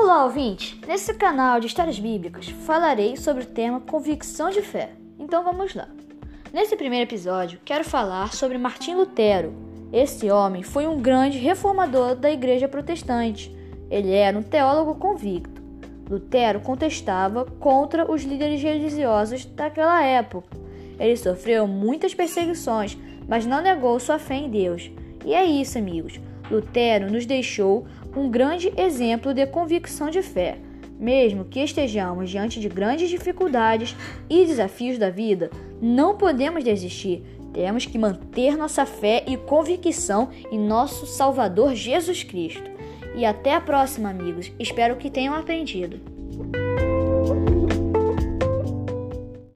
Olá, ouvinte! Nesse canal de histórias bíblicas falarei sobre o tema convicção de fé. Então vamos lá. Nesse primeiro episódio, quero falar sobre Martim Lutero. Esse homem foi um grande reformador da Igreja Protestante. Ele era um teólogo convicto. Lutero contestava contra os líderes religiosos daquela época. Ele sofreu muitas perseguições, mas não negou sua fé em Deus. E é isso, amigos. Lutero nos deixou um grande exemplo de convicção de fé. Mesmo que estejamos diante de grandes dificuldades e desafios da vida, não podemos desistir. Temos que manter nossa fé e convicção em nosso Salvador Jesus Cristo. E até a próxima, amigos. Espero que tenham aprendido.